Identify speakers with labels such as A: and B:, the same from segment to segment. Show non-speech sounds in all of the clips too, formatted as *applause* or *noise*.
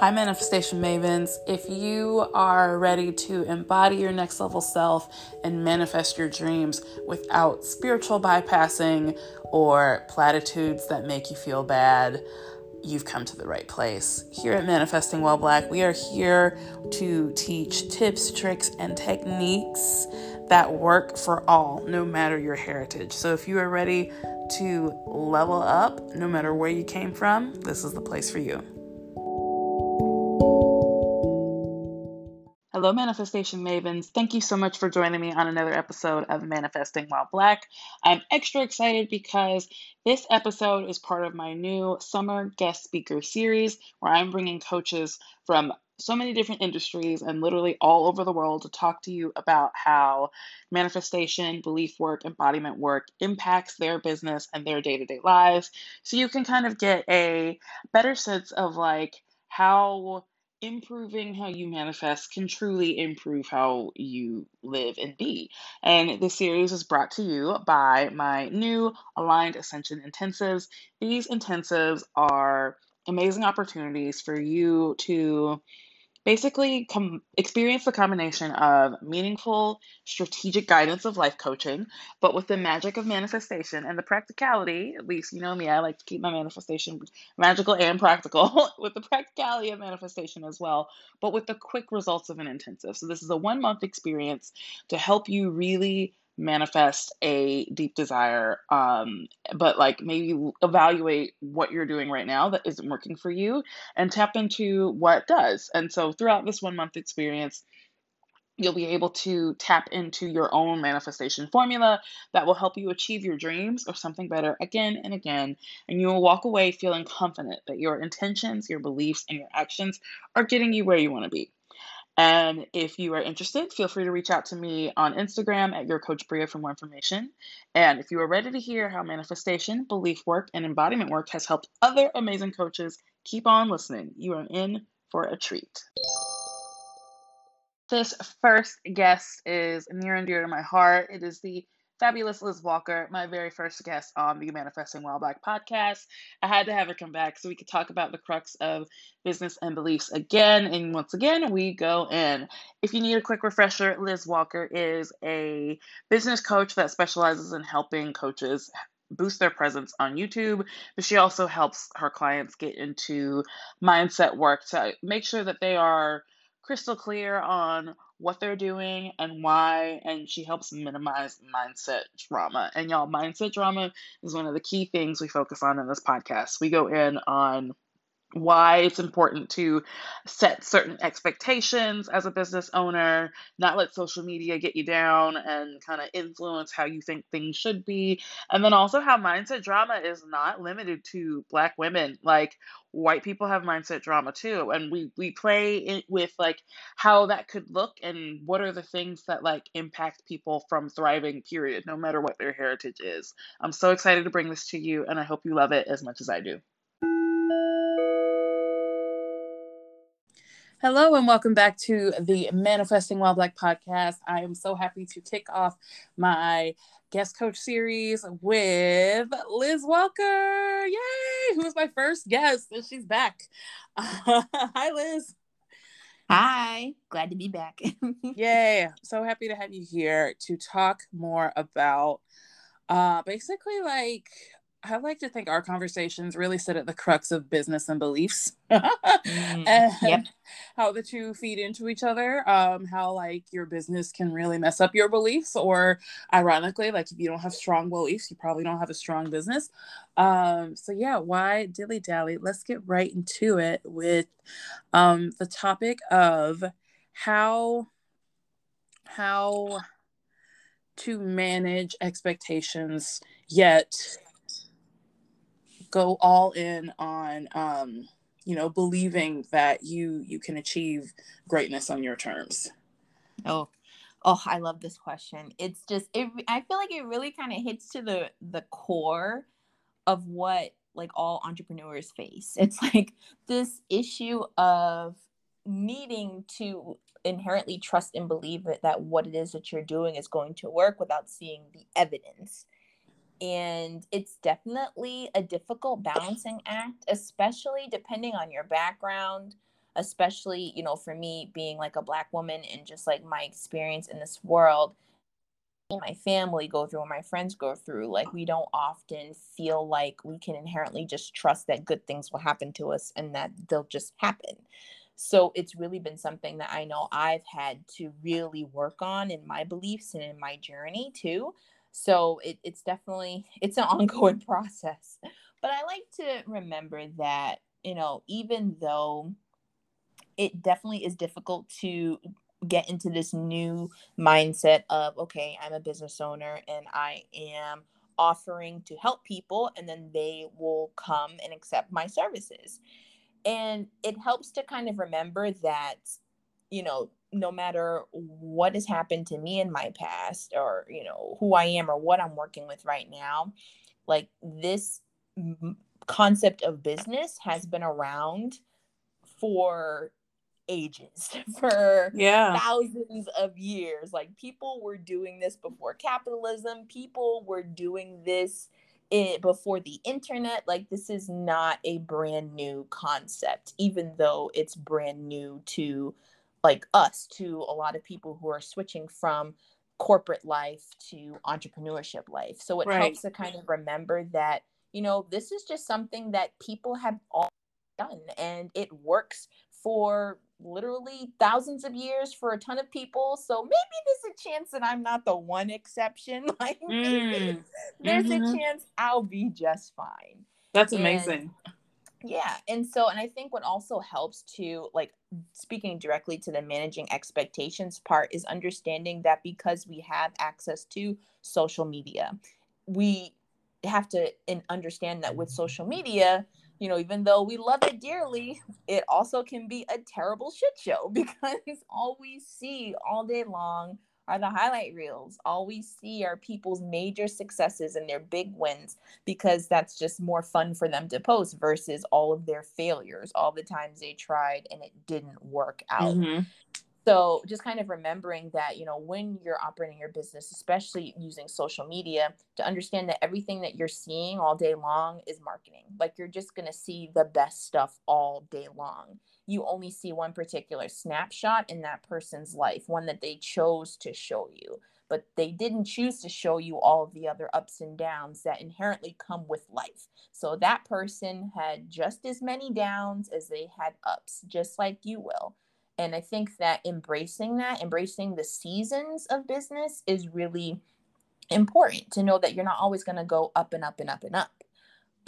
A: Hi, Manifestation Mavens. If you are ready to embody your next level self and manifest your dreams without spiritual bypassing or platitudes that make you feel bad, you've come to the right place. Here at Manifesting While Black, we are here to teach tips, tricks, and techniques that work for all, no matter your heritage. So if you are ready to level up, no matter where you came from, this is the place for you. Manifestation Mavens. Thank you so much for joining me on another episode of Manifesting While Black. I'm extra excited because this episode is part of my new summer guest speaker series where I'm bringing coaches from so many different industries and literally all over the world to talk to you about how manifestation, belief work, embodiment work impacts their business and their day to day lives. So you can kind of get a better sense of like how improving how you manifest can truly improve how you live and be. And this series is brought to you by my new Aligned Ascension Intensives. These intensives are amazing opportunities for you to basically com- experience the combination of meaningful strategic guidance of life coaching but with the magic of manifestation and the practicality at least you know me i like to keep my manifestation magical and practical *laughs* with the practicality of manifestation as well but with the quick results of an intensive. So this is a one month experience to help you really manifest a deep desire um, but like maybe evaluate what you're doing right now that isn't working for you and tap into what does. And so throughout this one month experience you'll be able to tap into your own manifestation formula that will help you achieve your dreams or something better again and again. And you will walk away feeling confident that your intentions your beliefs and your actions are getting you where you want to be and if you are interested, feel free to reach out to me on Instagram at your coach Bria for more information. And if you are ready to hear how manifestation, belief work, and embodiment work has helped other amazing coaches, keep on listening. You are in for a treat. This first guest is near and dear to my heart. It is the fabulous Liz Walker, my very first guest on the Manifesting While Black podcast. I had to have her come back so we could talk about the crux of business and beliefs again. And once again, we go in. If you need a quick refresher, Liz Walker is a business coach that specializes in helping coaches boost their presence on YouTube, but she also helps her clients get into mindset work to make sure that they are crystal clear on what they're doing and why, and she helps minimize mindset drama. And y'all, mindset drama is one of the key things we focus on in this podcast. We go in on why it's important to set certain expectations as a business owner, not let social media get you down and kind of influence how you think things should be. And then also how mindset drama is not limited to black women. Like white people have mindset drama too. And we we play it with like how that could look and what are the things that like impact people from thriving period, no matter what their heritage is. I'm so excited to bring this to you and I hope you love it as much as I do. Hello and welcome back to the Manifesting While Black podcast. I am so happy to kick off my guest coach series with Liz Walker. Yay! Who was my first guest and she's back. Uh, *laughs* hi, Liz.
B: Hi, glad to be back. *laughs*
A: Yay! So happy to have you here to talk more about uh basically like I like to think our conversations really sit at the crux of business and beliefs. *laughs* mm, and yep. How the two feed into each other. Um, how like your business can really mess up your beliefs, or ironically, like if you don't have strong beliefs, you probably don't have a strong business. Um, so yeah, why dilly dally? Let's get right into it with um, the topic of how how to manage expectations yet go all in on um, you know believing that you you can achieve greatness on your terms.
B: Oh oh i love this question. It's just it i feel like it really kind of hits to the the core of what like all entrepreneurs face. It's *laughs* like this issue of needing to inherently trust and believe that, that what it is that you're doing is going to work without seeing the evidence and it's definitely a difficult balancing act especially depending on your background especially you know for me being like a black woman and just like my experience in this world my family go through and my friends go through like we don't often feel like we can inherently just trust that good things will happen to us and that they'll just happen. So it's really been something that i know i've had to really work on in my beliefs and in my journey too so it, it's definitely it's an *laughs* ongoing process. But i like to remember that you know even though it definitely is difficult to get into this new mindset of okay i'm a business owner and i am offering to help people and then they will come and accept my services. And it helps to kind of remember that you know no matter what has happened to me in my past or you know who i am or what i'm working with right now like this concept of business has been around for ages *laughs* for yeah. thousands of years. Like people were doing this before capitalism people were doing this it, before the internet. Like this is not a brand new concept even though it's brand new to like us to a lot of people who are switching from corporate life to entrepreneurship life so it right. helps to kind of remember that you know this is just something that people have all done and it works for literally thousands of years for a ton of people. So maybe there's a chance that I'm not the one exception. *laughs* Like mm. there's mm-hmm. a chance I'll be just fine.
A: That's amazing.
B: And, yeah. And so and I think what also helps to like speaking directly to the managing expectations part is understanding that because we have access to social media, we have to understand that with social media, you know, even though we love it dearly, it also can be a terrible shit show *laughs* because all we see all day long are the highlight reels. All we see are people's major successes and their big wins because that's just more fun for them to post versus all of their failures, all the times they tried and it didn't work out. Mm-hmm so just kind of remembering that you know when you're operating your business especially using social media to understand that everything that you're seeing all day long is marketing like you're just going to see the best stuff all day long you only see one particular snapshot in that person's life one that they chose to show you but they didn't choose to show you all of the other ups and downs that inherently come with life. So that person had just as many downs as they had ups, just like you will. And I think that embracing that, embracing the seasons of business is really important to know that you're not always going to go up and up and up and up.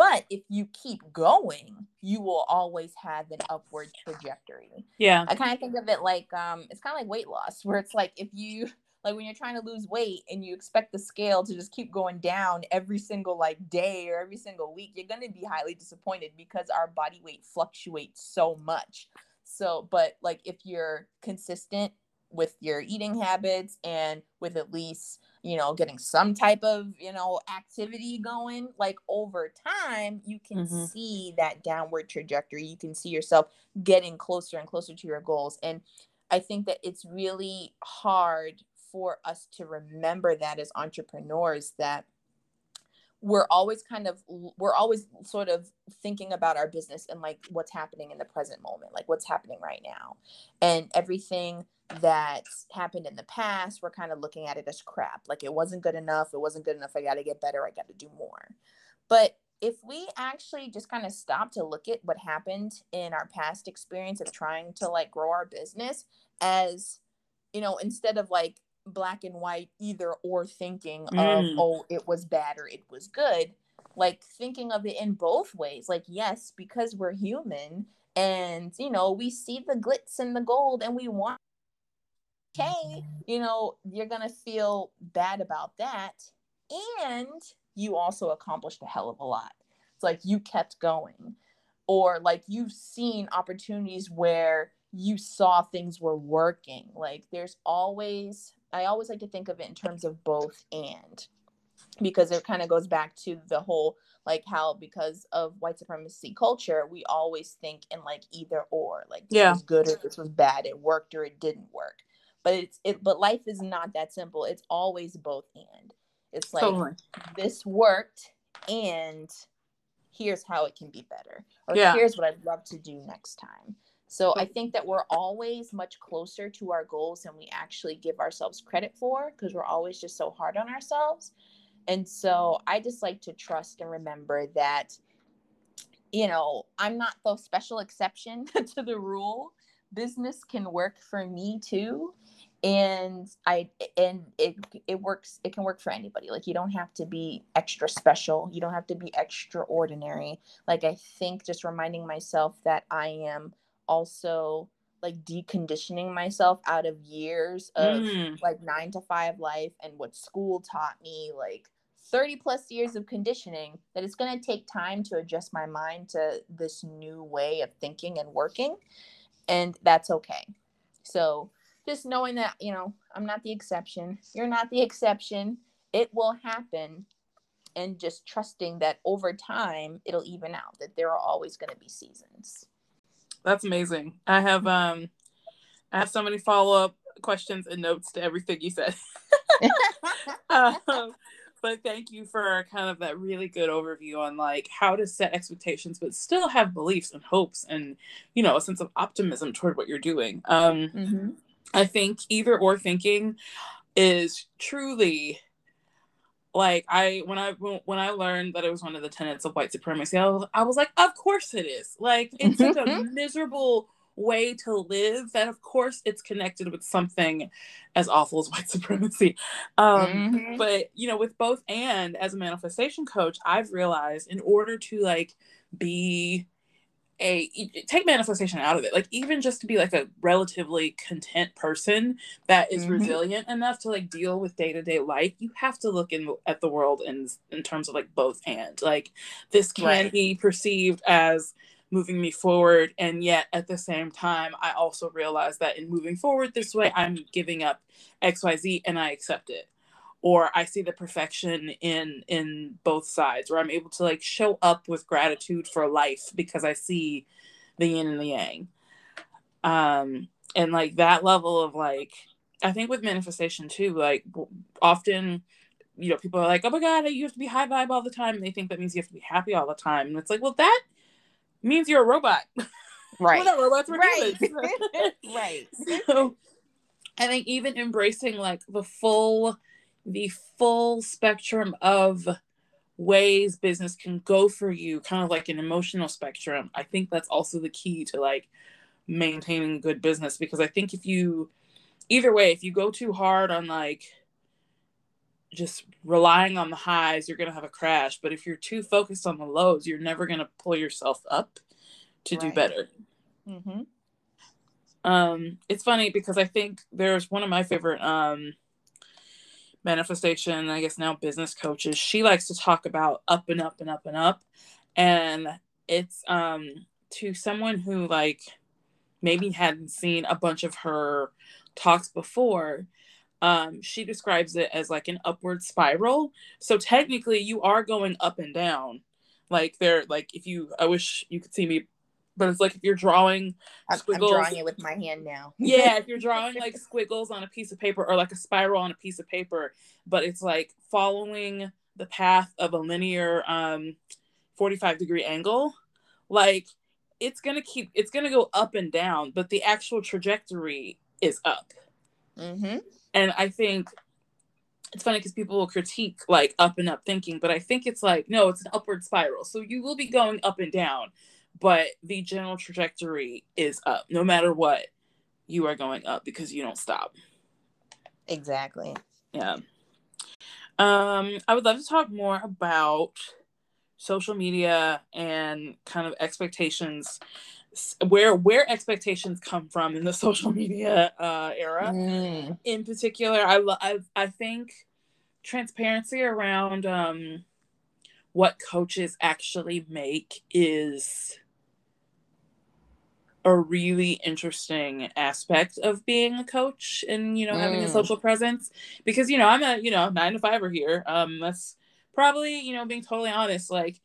B: But if you keep going, you will always have an upward trajectory.
A: Yeah.
B: I kind of think of it like um it's kind of like weight loss where it's like if you like when you're trying to lose weight and you expect the scale to just keep going down every single like day or every single week, you're going to be highly disappointed because our body weight fluctuates so much. So, but like if you're consistent with your eating habits and with at least, you know, getting some type of, you know, activity going, like over time, you can mm-hmm. see that downward trajectory. You can see yourself getting closer and closer to your goals. And I think that it's really hard for us to remember that as entrepreneurs that we're always kind of we're always sort of thinking about our business and like what's happening in the present moment like what's happening right now and everything that happened in the past we're kind of looking at it as crap. Like it wasn't good enough it wasn't good enough i got to get better i got to do more. But if we actually just kind of stop to look at what happened in our past experience of trying to like grow our business as you know instead of like black and white either or thinking mm. of oh it was bad or it was good like thinking of it in both ways. Like yes because we're human and you know we see the glitz and the gold and we want okay you know you're gonna feel bad about that. And you also accomplished a hell of a lot. It's like you kept going. Or like you've seen opportunities where you saw things were working. Like there's always I always like to think of it in terms of both and. Because it kind of goes back to the whole like how because of white supremacy culture we always think in like either or. Like this yeah. was good or this was bad. It worked or it didn't work but it's it but life is not that simple it's always both and it's like totally. this worked and here's how it can be better or yeah. here's what i'd love to do next time So I think that we're always much closer to our goals than we actually give ourselves credit for because we're always just so hard on ourselves. And so I just like to trust and remember that, you know, I'm not the special exception *laughs* to the rule. Business can work for me too. And I and it it works it can work for anybody. Like you don't have to be extra special. You don't have to be extraordinary. Like I think just reminding myself that I am also like deconditioning myself out of years of mm. like nine to five life and what school taught me like 30 plus years of conditioning that it's going to take time to adjust my mind to this new way of thinking and working and that's okay. So just knowing that you know i'm not the exception. You're not the exception. It will happen. And just trusting that over time it'll even out that there are always going to be seasons.
A: That's amazing. I have um I have so many follow up questions and notes to everything you said. *laughs* *laughs* um, but thank you for kind of that really good overview on like how to set expectations but still have beliefs and hopes and you know a sense of optimism toward what you're doing. Um mm-hmm. I think either or thinking is truly like I when I when I learned that it was one of the tenets of white supremacy, I was, I was like, of course it is. Like it's such a *laughs* miserable way to live that of course it's connected with something as awful as *laughs* white supremacy. Um, mm-hmm. But you know, with both and as a manifestation coach, I've realized in order to like be a take manifestation out of it like even just to be like a relatively content person that is mm-hmm. resilient enough to like deal with day-to-day life you have to look in at the world in in terms of like both and like this can right. be perceived as moving me forward and yet at the same time i also realize that in moving forward this way i'm giving up xyz and i accept it or I see the perfection in in both sides, where I'm able to like show up with gratitude for life because I see the yin and the yang. Um, and like that level of like, I think with manifestation too, like often, you know, people are like, "Oh my god, you have to be high vibe all the time," and they think that means you have to be happy all the time, and it's like, well, that means you're a robot. *laughs*
B: Right.
A: we're robots, we're
B: right. *laughs* *laughs* right.
A: So I think even embracing like the full the full spectrum of ways business can go for you, kind of like an emotional spectrum. I think that's also the key to like maintaining good business because I think if you either way, if you go too hard on like just relying on the highs, you're gonna have a crash. But if you're too focused on the lows, you're never gonna pull yourself up to right. do better. Mm-hmm. Um, it's funny because I think there's one of my favorite um manifestation, I guess now business coaches, she likes to talk about up and up and up and up. And it's um to someone who like maybe hadn't seen a bunch of her talks before. Um, she describes it as like an upward spiral. So technically you are going up and down. Like they're like if you I wish you could see me but it's like if you're drawing
B: squiggles, I'm drawing it with my hand now.
A: yeah, if you're *laughs* drawing like squiggles on a piece of paper or like a spiral on a piece of paper, but it's like following the path of a linear um 45 degree angle, like it's gonna keep it's gonna go up and down, but the actual trajectory is up. Mm-hmm. And I think it's funny because people will critique like up and up thinking, but I think it's like no, it's an upward spiral. So you will be going up and down, but the general trajectory is up no matter what you are going up because you don't stop.
B: Exactly.
A: Yeah. Um i would love to talk more about social media and kind of expectations where where expectations come from in the *laughs* social media uh, era mm. in particular I, I i think transparency around um what coaches actually make is a really interesting aspect of being a coach and you know having a mm. social presence because you know i'm a you know nine to five or here um that's probably you know being totally honest like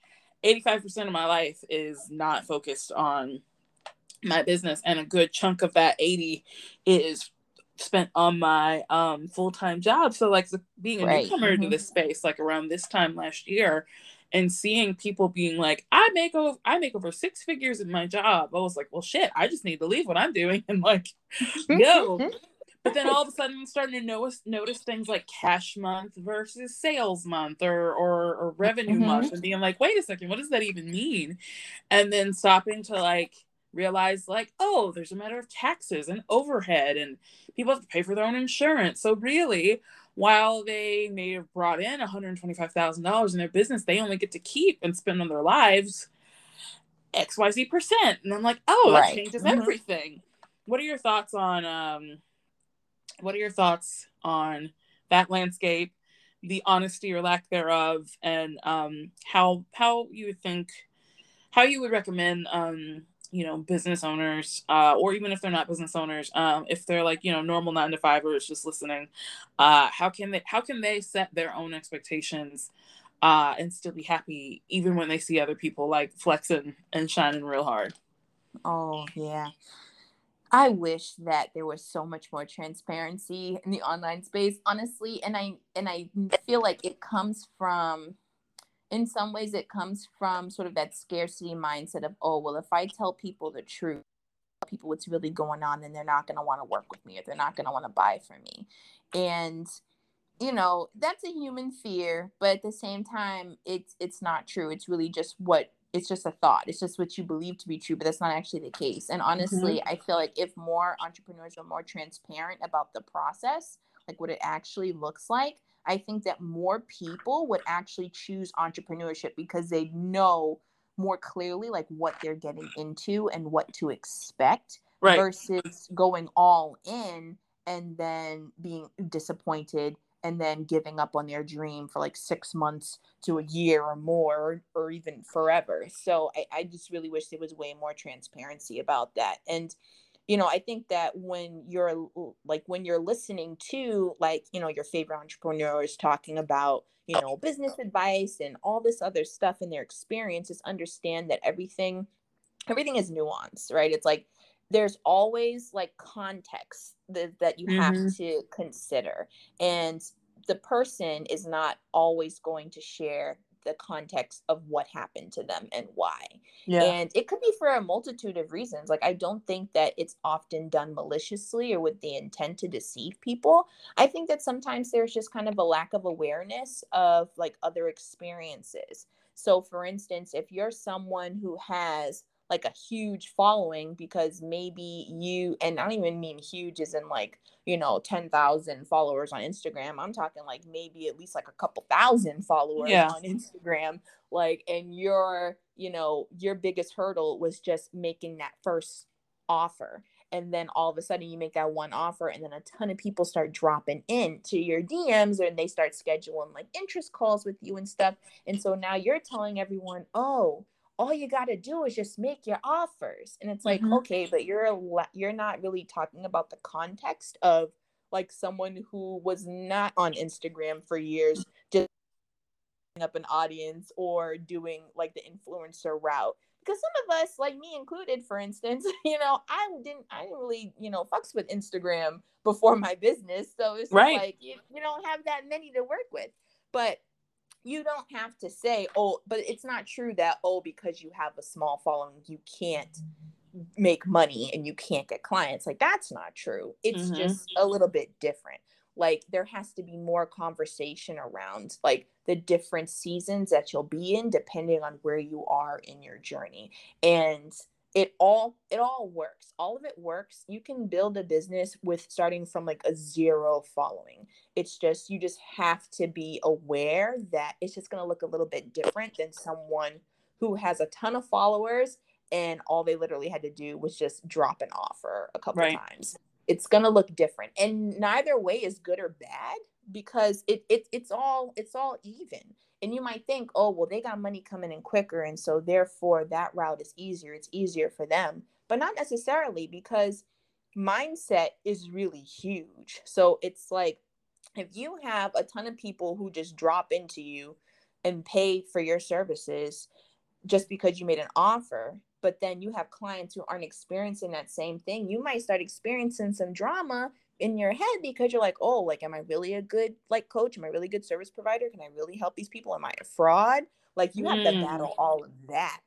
A: 85% of my life is not focused on my business and a good chunk of that 80 is spent on my um full-time job so like being a right. newcomer mm-hmm. to this space like around this time last year and seeing people being like, I make over I make over six figures in my job. I was like, well shit, I just need to leave what I'm doing *laughs* and like go. but then all of a sudden I'm starting to notice notice things like cash month versus sales month or or, or revenue mm-hmm. month and being like, wait a second, what does that even mean? And then stopping to like realize like, oh, there's a matter of taxes and overhead and people have to pay for their own insurance. So really while they may have brought in $125,000 in their business, they only get to keep and spend on their lives XYZ percent. And I'm like, oh, that right. changes mm-hmm. everything. What are your thoughts on um what are your thoughts on that landscape, the honesty or lack thereof, and um how how you think how you would recommend um you know business owners uh, or even if they're not business owners um, if they're like you know normal nine to fivers just listening uh, how can they how can they set their own expectations uh, and still be happy even when they see other people like flexing and shining real hard?
B: Oh yeah. I wish that there was so much more transparency in the online space honestly and i and i feel like it comes from in some ways it comes from sort of that scarcity mindset of oh well if i tell people the truth people what's really going on then they're not going to want to work with me or they're not going to want to buy from me. And you know that's a human fear but at the same time it's it's not true. It's really just what it's just a thought. It's just what you believe to be true but that's not actually the case. And honestly mm-hmm. i feel like if more entrepreneurs were more transparent about the process like what it actually looks like I think that more people would actually choose entrepreneurship because they know more clearly like what they're getting into and what to expect right. versus going all in and then being disappointed and then giving up on their dream for like six months to a year or more or even forever. So I, I just really wish there was way more transparency about that. And you know i think that when you're like when you're listening to like you know your favorite entrepreneurs talking about you know business *laughs* advice and all this other stuff in their experiences understand that everything everything is nuanced right it's like there's always like context that, that you mm-hmm. have to consider and the person is not always going to share the context of what happened to them and why. Yeah. And it could be for a multitude of reasons. Like, I don't think that it's often done maliciously or with the intent to deceive people. I think that sometimes there's just kind of a lack of awareness of like other experiences. So, for instance, if you're someone who has like a huge following because maybe you and I don't even mean huge as in like, you know, 10,000 followers on Instagram. I'm talking like maybe at least like a couple thousand followers yeah. on Instagram. Like and your, you know, your biggest hurdle was just making that first offer. And then all of a sudden you make that one offer and then a ton of people start dropping into your DMs and they start scheduling like interest calls with you and stuff. And so now you're telling everyone, "Oh, all you got to do is just make your offers and it's like mm-hmm. okay but you're you're not really talking about the context of like someone who was not on instagram for years just *laughs* up an audience or doing like the influencer route because some of us like me included for instance *laughs* you know i didn't i didn't really you know fucks with instagram before my business so it's right. like you, you don't have that many to work with but you don't have to say, oh, but it's not true that, oh, because you have a small following, you can't make money and you can't get clients. Like, that's not true. It's mm-hmm. just a little bit different. Like, there has to be more conversation around like the different seasons that you'll be in, depending on where you are in your journey. And it all it all works. All of it works. You can build a business with starting from like a zero following. It's just you just have to be aware that it's just going to look a little bit different than someone who has a ton of followers and all they literally had to do was just drop an offer a couple right. times it's going to look different and neither way is good or bad because it, it it's all it's all even and you might think, oh, well, they got money coming in quicker. And so therefore that route is easier. It's easier for them. But not necessarily because mindset is really huge. So it's like if you have a ton of people who just drop into you and pay for your services just because you made an offer, but then you have clients who aren't experiencing that same thing, you might start experiencing some drama in your head because you're like, oh, like, am I really a good like coach? Am I really good service provider? Can I really help these people? Am I a fraud? Like you have mm. to battle all of that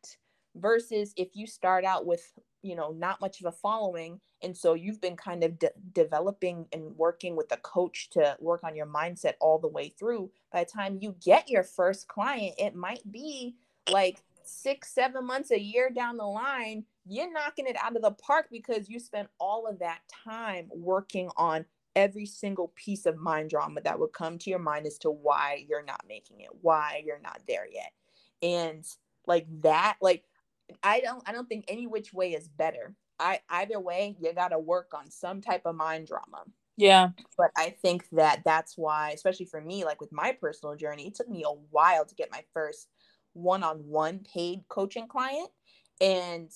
B: versus if you start out with you know not much of a following and so you've been kind of de- developing and working with a coach to work on your mindset all the way through by the time you get your first client it might be like six seven months a year down the line you're knocking it out of the park because you spent all of that time working on every single piece of mind drama that would come to your mind as to why you're not making it why you're not there yet and like that like I don't I don't think any which way is better. I either way you got to work on some type of mind drama.
A: Yeah.
B: But I think that that's why especially for me like with my personal journey it took me a while to get my first one-on-one paid coaching client and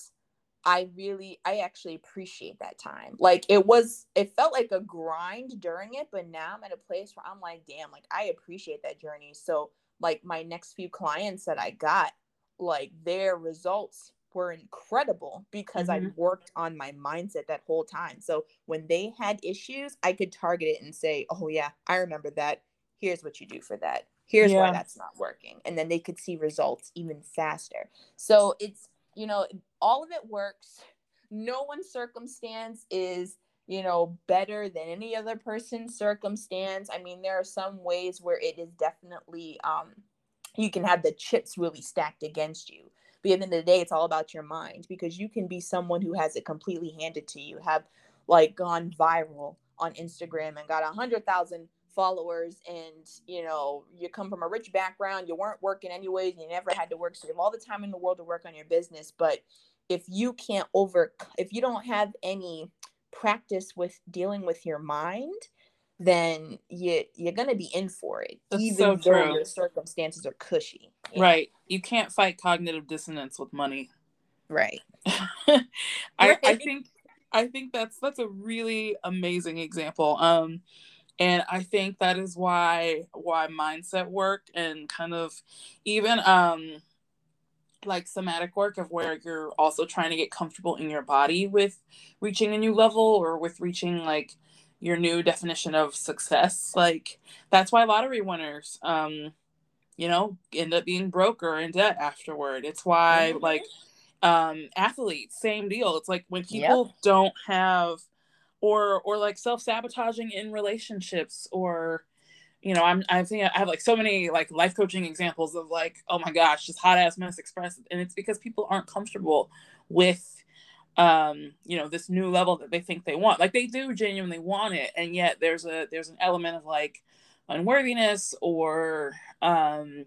B: I really I actually appreciate that time. Like it was it felt like a grind during it, but now I'm at a place where I'm like, damn, like I appreciate that journey. So like my next few clients that I got, like their results were incredible because mm-hmm. I worked on my mindset that whole time. So when they had issues, I could target it and say, "Oh yeah, I remember that. Here's what you do for that. Here's yeah. why that's not working." And then they could see results even faster. So it's, you know, all of it works. No one's circumstance is you know, better than any other person's circumstance. I mean, there are some ways where it is definitely um you can have the chips really stacked against you. But at the end of the day, it's all about your mind because you can be someone who has it completely handed to you, have like gone viral on Instagram and got a hundred thousand followers and you know you come from a rich background you weren't working anyways you never had to work so you have all the time in the world to work on your business but if you can't over if you don't have any practice with dealing with your mind then you you're gonna be in for it, That's even so though true. your circumstances are cushy.
A: You right. Know? You can't fight cognitive dissonance with money.
B: Right. *laughs*
A: I. I think I think that's that's a really amazing example. Um and I think that is why why mindset work and kind of even um like somatic work of where you're also trying to get comfortable in your body with reaching a new level or with reaching like your new definition of success. Like that's why lottery winners, um, you know, end up being broke or in debt afterward. It's why mm-hmm. like um athletes, same deal. It's like when people yep. don't have or or like self-sabotaging in relationships or you know, I'm I think I have like so many like life coaching examples of like, oh my gosh, just hot ass mess express. And it's because people aren't comfortable with um you know this new level that they think they want like they do genuinely want it and yet there's a there's an element of like unworthiness or um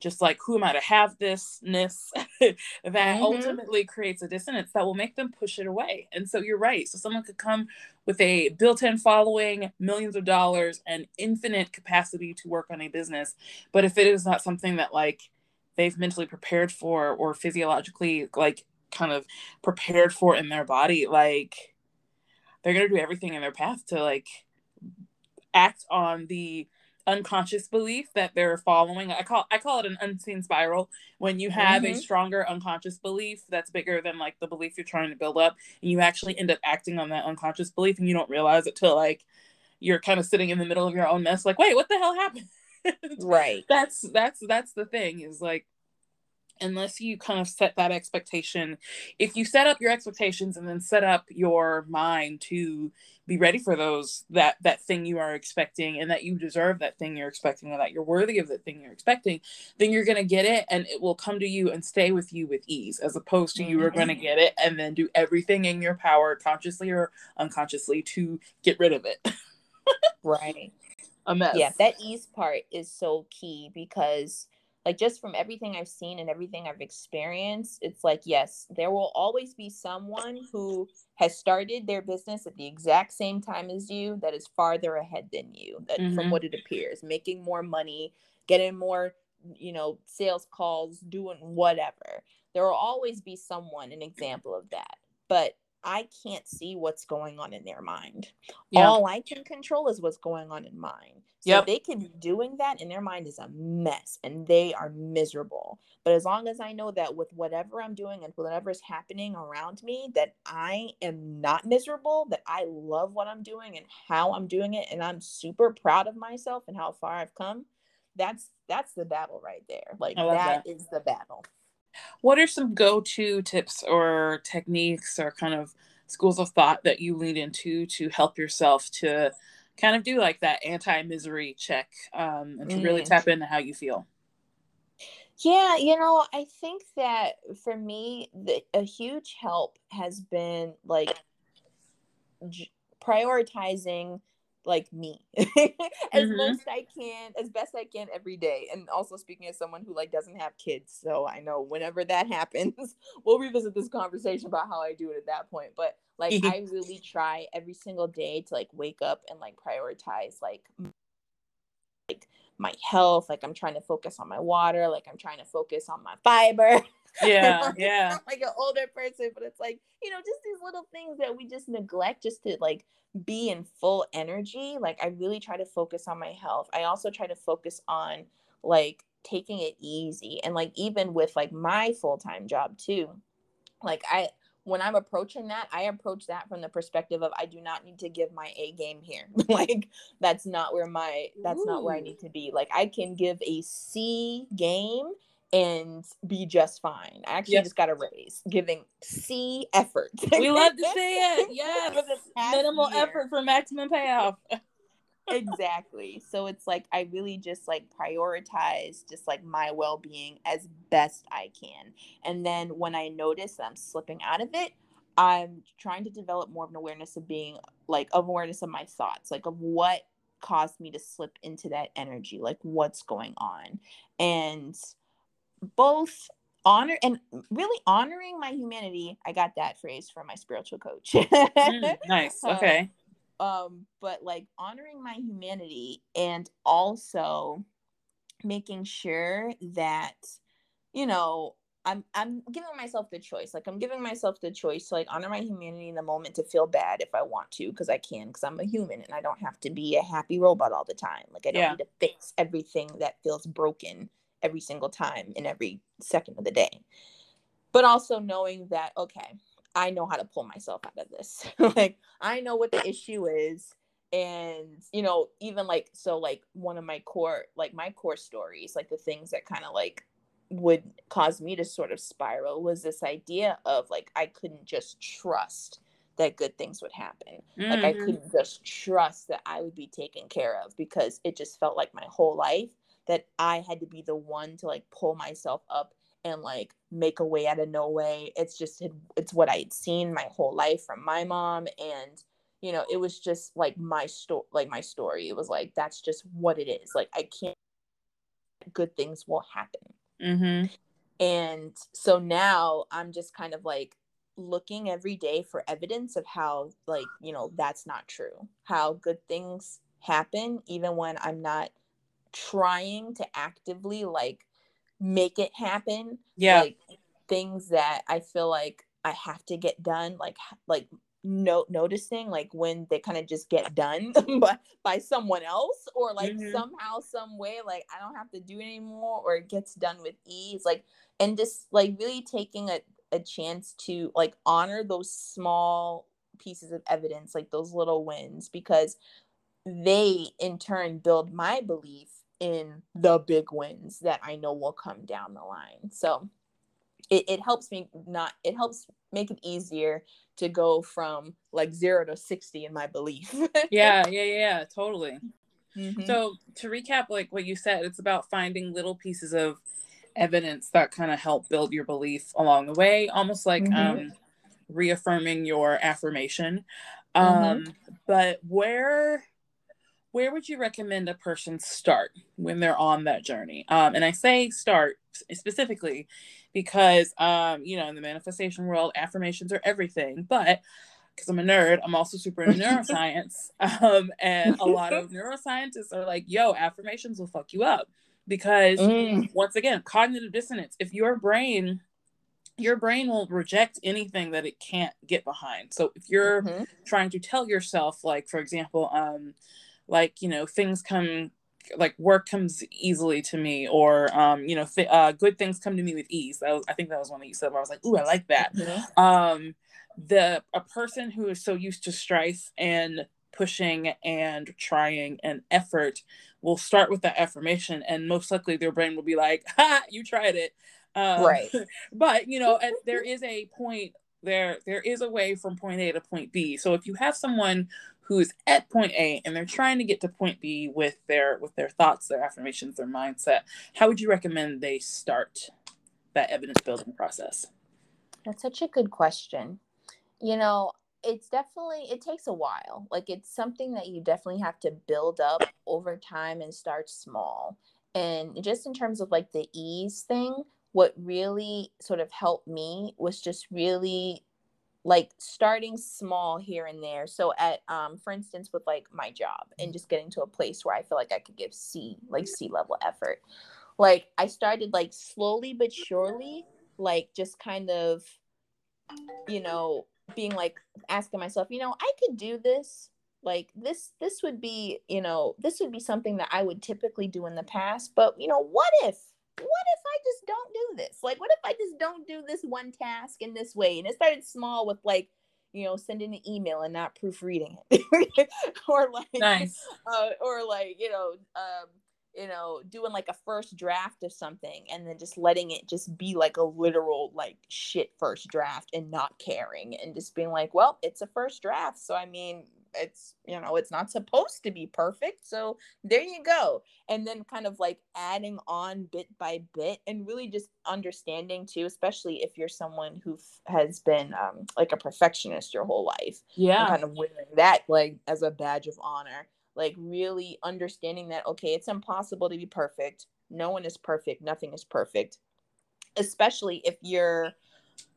A: just like who am i to have thisness *laughs* that mm-hmm. ultimately creates a dissonance that will make them push it away. And so you're right. So someone could come with a built-in following millions of dollars and infinite capacity to work on a business. But if it is not something that like they've mentally prepared for or physiologically like kind of prepared for in their body like they're going to do everything in their path to like act on the unconscious belief that they're following. I call i call it an unseen spiral. When you have mm-hmm. a stronger unconscious belief that's bigger than like the belief you're trying to build up and you actually end up acting on that unconscious belief and you don't realize it till like you're kind of sitting in the middle of your own mess like wait what the hell happened? *laughs*
B: Right.
A: That's that's that's the thing is like unless you kind of set that expectation. If you set up your expectations and then set up your mind to be ready for those that that thing you are expecting and that you deserve that thing you're expecting and that you're worthy of that thing you're expecting then you're going to get it and it will come to you and stay with you with ease as opposed to you are going to mm-hmm. get it and then do everything in your power consciously or unconsciously to get rid of it.
B: Right. *laughs*
A: A mess.
B: Yeah that ease part is so key because like just from everything I've seen and everything I've experienced, it's like, yes, there will always be someone who has started their business at the exact same time as you that is farther ahead than you, that mm-hmm. from what it appears, making more money, getting more, you know, sales calls, doing whatever. There will always be someone, an example of that. But I can't see what's going on in their mind. Yeah. All I can control is what's going on in mine. So yep. they can be doing that and their mind is a mess and they are miserable. But as long as I know that with whatever I'm doing and whatever is happening around me, that I am not miserable, that I love what I'm doing and how I'm doing it, and I'm super proud of myself and how far I've come, that's that's the battle right there. Like that, that is the battle.
A: What are some go-to tips or techniques or kind of schools of thought that you lean into to help yourself to kind of do like that anti-misery check um, and to mm. really tap into how you feel?
B: Yeah, you know, I think that for me, the, a huge help has been like j- prioritizing like me *laughs* as mm-hmm. most I can, as best I can every day. And also speaking as someone who like doesn't have kids, so I know whenever that *laughs* happens, we'll revisit this conversation about how I do it at that point. But like I really try every single day to like wake up and like prioritize like like my health like i'm trying to focus on my water like i'm trying to focus on my fiber
A: yeah *laughs* yeah
B: like an older person but it's like you know just these little things that we just neglect just to like be in full energy like i really try to focus on my health i also try to focus on like taking it easy and like even with like my full-time job too like i when I'm approaching that, I approach that from the perspective of I do not need to give my A game here. *laughs* like that's not where my that's Ooh. not where I need to be. Like I can give a C game and be just fine. I actually just got a raise giving C effort.
A: we *laughs* love to see it. *laughs* Yes. Minimal year. effort for maximum payoff *laughs*
B: exactly. So it's like I really just like prioritize just like my well being as best I can. And then when I notice I'm slipping out of it, I'm trying to develop more of an awareness of being like of awareness of my thoughts, like of what caused me to slip into that energy, like what's going on. And both honor and really honoring my humanity i got that phrase from my spiritual coach
A: mm, *laughs* nice okay
B: um but like honoring my humanity and also making sure that you know I'm I'm giving myself the choice. Like I'm giving myself the choice to like honor my humanity in the moment to feel bad if I want to, because I can, because I'm a human and I don't have to be a happy robot all the time. Like I don't yeah. need to fix everything that feels broken every single time in every second of the day. But also knowing that, okay, I know how to pull myself out of this. *laughs* like I know what the issue is and you know even like so like one of my core like my core stories like the things that kind of like would cause me to sort of spiral was this idea of like I couldn't just trust that good things would happen. Mm-hmm. Like I mm-hmm. couldn't just trust that I would be taken care of because it just felt like my whole life that I had to be the one to like pull myself up and like make a way out of no way. It's just it's what I had seen my whole life from my mom and you know, it was just like my story like my story. It was like that's just what it is. Like I can't good things will happen.
A: Mm-hmm.
B: And so now I'm just kind of like looking every day for evidence of how like, you know, that's not true. How good things happen even when I'm not trying to actively like make it happen.
A: Yeah.
B: Like things that I feel like I have to get done, like like no noticing like when they kind of just get done *laughs* by, by someone else or like mm-hmm. somehow some way like i don't have to do it anymore or it gets done with ease like and just like really taking a, a chance to like honor those small pieces of evidence like those little wins because they in turn build my belief in the big wins that I know will come down the line. So it, it helps me not it helps make it easier to go from like zero to 60 in my belief. *laughs*
A: yeah, yeah, yeah, totally. Mm-hmm. So to recap, like what you said, it's about finding little pieces of evidence that kind of help build your belief along the way, almost like mm-hmm. um, reaffirming your affirmation. Mm-hmm. Um, but where where would you recommend a person start when they're on that journey? Um, and I say start specifically because, um, you know, in the manifestation world, affirmations are everything. But because I'm a nerd, I'm also super into neuroscience. *laughs* Um, and a lot of *laughs* neuroscientists are like, yo, affirmations will fuck you up. Because mm. once again, cognitive dissonance, if your brain your brain will reject anything that it can't get behind. So if you're mm-hmm. trying to tell yourself, like for example, um, like you know things come like work comes easily to me or um you know th- uh, good things come to me with ease. That was, i think that was one that you said where i was like ooh i like that. Mm-hmm. um the a person who is so used to strife and pushing and trying and effort will start with that affirmation and most likely their brain will be like ha you tried it. Um, right. *laughs* but you know and there is a point there there is a way from point a to point b. So if you have someone who's at point a and they're trying to get to point b with their with their thoughts their affirmations their mindset. How would you recommend they start that evidence building process?
B: That's such a good question. You know it's definitely it takes a while. Like it's something that you definitely have to build up over time and start small. And just in terms of like the ease thing what really sort of helped me was just really like starting small here and there so at um for instance with like my job and just getting to a place where i feel like i could give c like c level effort like i started like slowly but surely like just kind of you know being like asking myself, you know, I could do this. Like this this would be, you know, this would be something that I would typically do in the past, but you know, what if what if I just don't do this? Like what if I just don't do this one task in this way? And it started small with like you know, sending an email and not proofreading it, *laughs* or like, nice, uh, or like, you know, um, you know, doing like a first draft of something and then just letting it just be like a literal like shit first draft and not caring and just being like, well, it's a first draft. So I mean, it's you know, it's not supposed to be perfect. So there you go. And then kind of like adding on bit by bit and really just understanding too, especially if you're someone who has been um like a perfectionist your whole life. Yeah. kind of wearing that like as a badge of honor like really understanding that okay it's impossible to be perfect no one is perfect nothing is perfect especially if you're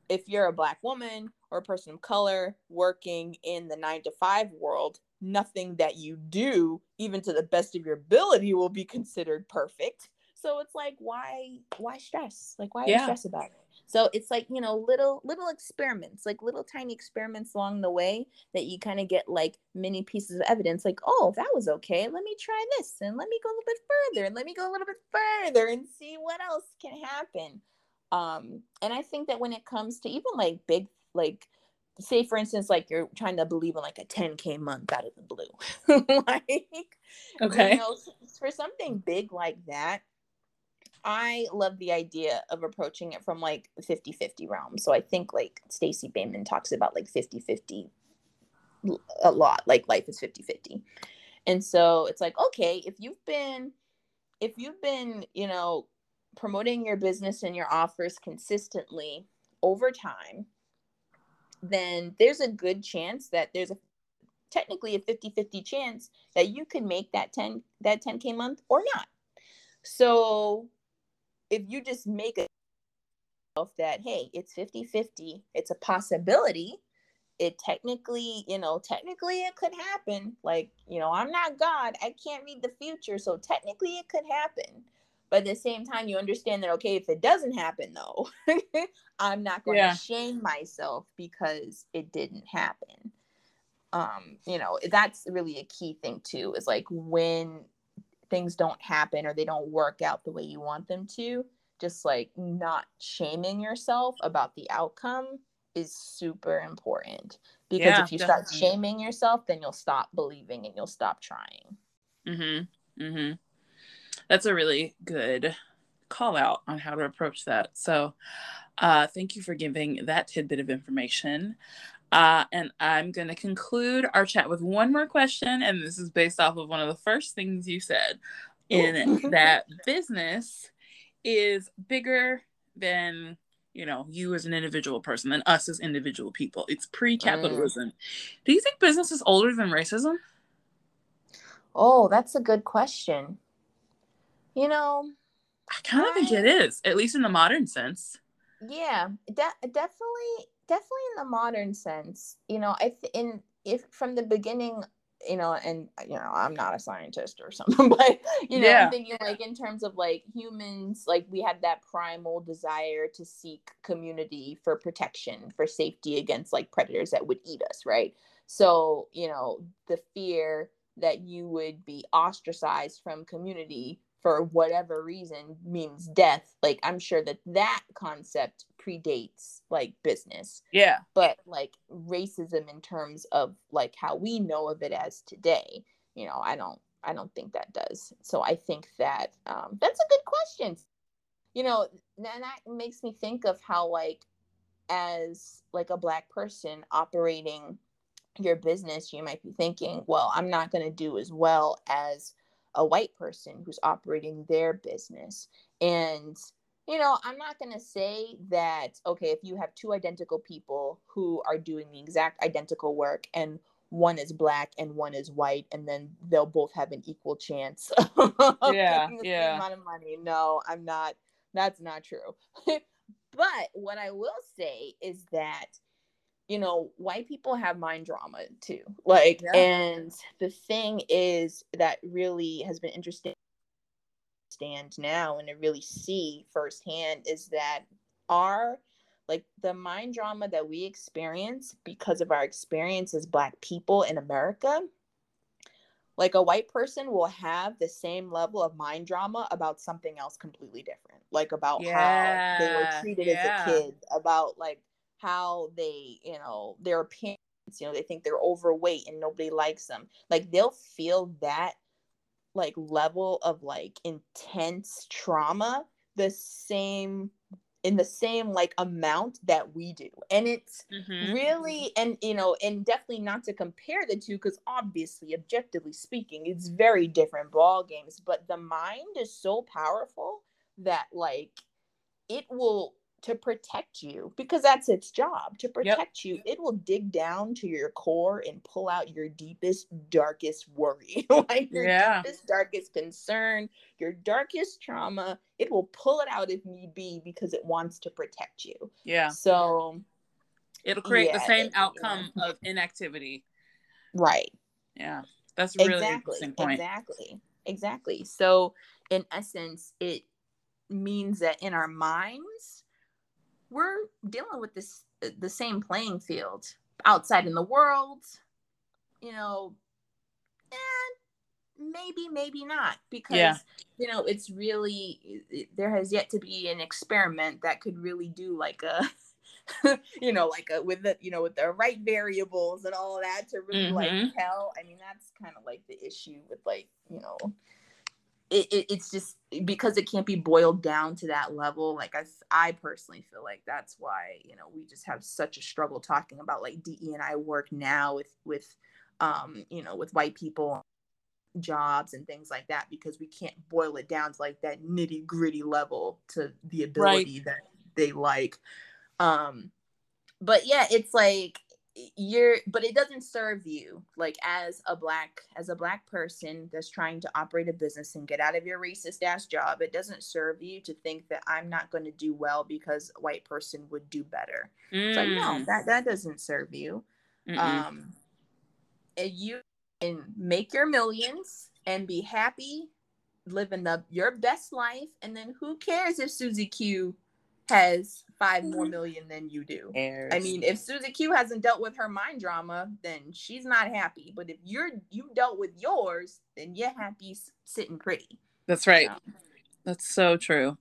B: if you're a black woman or a person of color working in the 9 to 5 world nothing that you do even to the best of your ability will be considered perfect so it's like why why stress like why yeah. stress about it so it's like, you know, little little experiments, like little tiny experiments along the way that you kind of get like many pieces of evidence like, oh, that was okay. Let me try this and let me go a little bit further and let me go a little bit further and see what else can happen. Um, and I think that when it comes to even like big like say for instance like you're trying to believe in like a 10k month out of the blue *laughs* like okay you know, for something big like that I love the idea of approaching it from like 50 50 realm. So I think like Stacey Bayman talks about like 50 50 a lot, like life is 50 50. And so it's like, okay, if you've been, if you've been, you know, promoting your business and your offers consistently over time, then there's a good chance that there's a technically a 50-50 chance that you can make that 10 that 10k month or not. So if you just make it that hey it's 50-50 it's a possibility. It technically you know technically it could happen. Like you know i'm not god. I can't read the future. So technically it could happen but at the same time you understand that okay if it doesn't happen though *laughs* i'm not going to shame myself because it didn't happen um you know that's really a key thing too is like when things don't happen or they don't work out the way you want them to, just like not shaming yourself about the outcome is super important. Because yeah, if you definitely. start shaming yourself, then you'll stop believing and you'll stop trying.
A: Mm-hmm. Mm-hmm. That's a really good call out on how to approach that. So uh, thank you for giving that tidbit of information. Uh, and I'm going to conclude our chat with one more question. And this is based off of one of the first things you said in that business is bigger than you know you as an individual person than us as individual people it's pre-capitalism mm. do you think business is older than racism
B: oh that's a good question you know
A: i kind of think it is at least in the modern sense
B: yeah de- definitely definitely in the modern sense you know i th- in if from the beginning you know and you know i'm not a scientist or *laughs* something but you know yeah. i'm thinking like in terms of like humans like we had that primal desire to seek community for protection for safety against like predators that would eat us right so you know the fear that you would be ostracized from community for whatever reason means death like i'm sure that that concept predates like business.
A: Yeah.
B: But like racism in terms of like how we know of it as today you know i don't i don't think that does. So i think that um, that's a good question. You know and that makes me think of how like as like a black person operating your business you might be thinking well i'm not going to do as well as a white person who's operating their business. And, you know, I'm not going to say that, okay, if you have two identical people who are doing the exact identical work and one is black and one is white, and then they'll both have an equal chance *laughs* of
A: yeah,
B: getting the
A: yeah.
B: same amount of money. No, I'm not. That's not true. *laughs* but what I will say is that you know, white people have mind drama too. Like, yeah. and the thing is that really has been interesting stand now and to really see firsthand is that our like the mind drama that we experience because of our experience as black people in America like a white person will have the same level of mind drama about something else completely different like about yeah. how they were treated yeah. as a kid about like how they, you know, their appearance, you know, they think they're overweight and nobody likes them. Like they'll feel that like level of like intense trauma the same in the same like amount that we do and it's mm-hmm. really and you know and definitely not to compare the two because obviously objectively speaking it's very different ball games but the mind is so powerful that like it will to protect you because that's its job to protect yep. you it will dig down to your core and pull out your deepest darkest worry *laughs* like your yeah. deepest darkest concern your darkest trauma it will pull it out if need be because it wants to protect you
A: yeah
B: so
A: it'll create yeah, the same it, outcome yeah. of inactivity
B: right
A: yeah that's really
B: exactly
A: point.
B: exactly exactly so in essence it means that in our minds we're dealing with this uh, the same playing field outside in the world you know and maybe maybe not because yeah. you know it's really it, there has yet to be an experiment that could really do like a *laughs* you know like a with the you know with the right variables and all that to really mm-hmm. like tell i mean that's kind of like the issue with like you know it, it, it's just because it can't be boiled down to that level like I, I personally feel like that's why you know we just have such a struggle talking about like de and i work now with with um you know with white people jobs and things like that because we can't boil it down to like that nitty gritty level to the ability right. that they like um but yeah it's like you're but it doesn't serve you like as a black as a black person that's trying to operate a business and get out of your racist ass job it doesn't serve you to think that i'm not going to do well because a white person would do better mm. so no that that doesn't serve you Mm-mm. um you can make your millions and be happy living the your best life and then who cares if susie q has five more mm-hmm. million than you do. I mean, if Susie Q hasn't dealt with her mind drama, then she's not happy. But if you're you dealt with yours, then you're happy sitting pretty.
A: That's right. So. That's so true.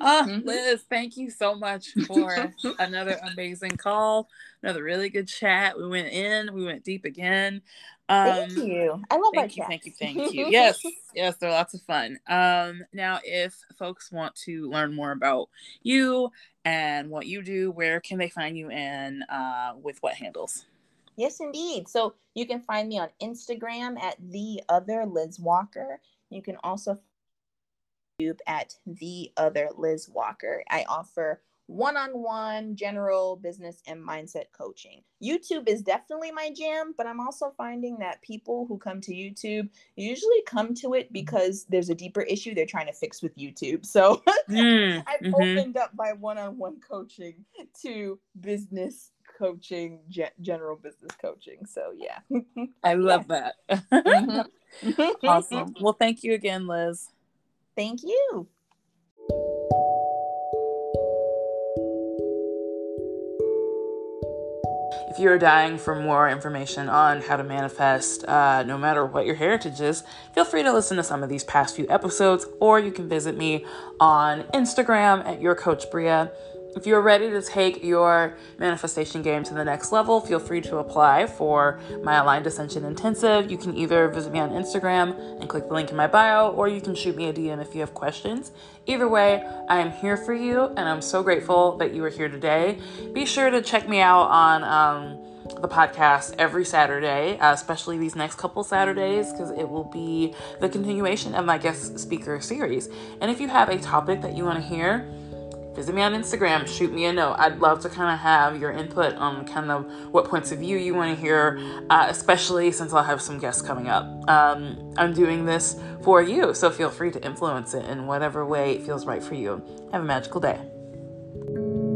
A: oh, *laughs* *laughs* Liz, thank you so much for *laughs* another amazing call, another really good chat. We went in, we went deep again.
B: Um, thank you. I love
A: thank you, thank you, thank you. *laughs* Yes, yes, they're lots of fun. Um, now, if folks want to learn more about you and what you do, where can they find you and uh, with what handles?
B: Yes, indeed. So you can find me on Instagram at the other Liz Walker. You can also YouTube at the other Liz Walker. I offer one on one general business and mindset coaching. YouTube is definitely my jam, but I'm also finding that people who come to YouTube usually come to it because there's a deeper issue they're trying to fix with YouTube. So *laughs* mm, I've mm-hmm. opened up my one on one coaching to business coaching, ge- general business coaching. So yeah. *laughs*
A: I love that. *laughs* mm-hmm. awesome. Well, thank you again, Liz.
B: Thank you.
A: You're dying for more information on how to manifest, uh, no matter what your heritage is, feel free to listen to some of these past few episodes, or you can visit me on Instagram at your coach Bria. If you're ready to take your manifestation game to the next level, feel free to apply for my Aligned Ascension Intensive. You can either visit me on Instagram and click the link in my bio, or you can shoot me a DM if you have questions. Either way, I am here for you, and I'm so grateful that you are here today. Be sure to check me out on um, the podcast every Saturday, uh, especially these next couple Saturdays, because it will be the continuation of my guest speaker series. And if you have a topic that you want to hear, visit me on Instagram, shoot me a note. I'd love to kind of have your input on kind of what points of view you want to hear, uh, especially since I'll have some guests coming up. Um, I'm doing this for you, so feel free to influence it in whatever way it feels right for you. Have a magical day.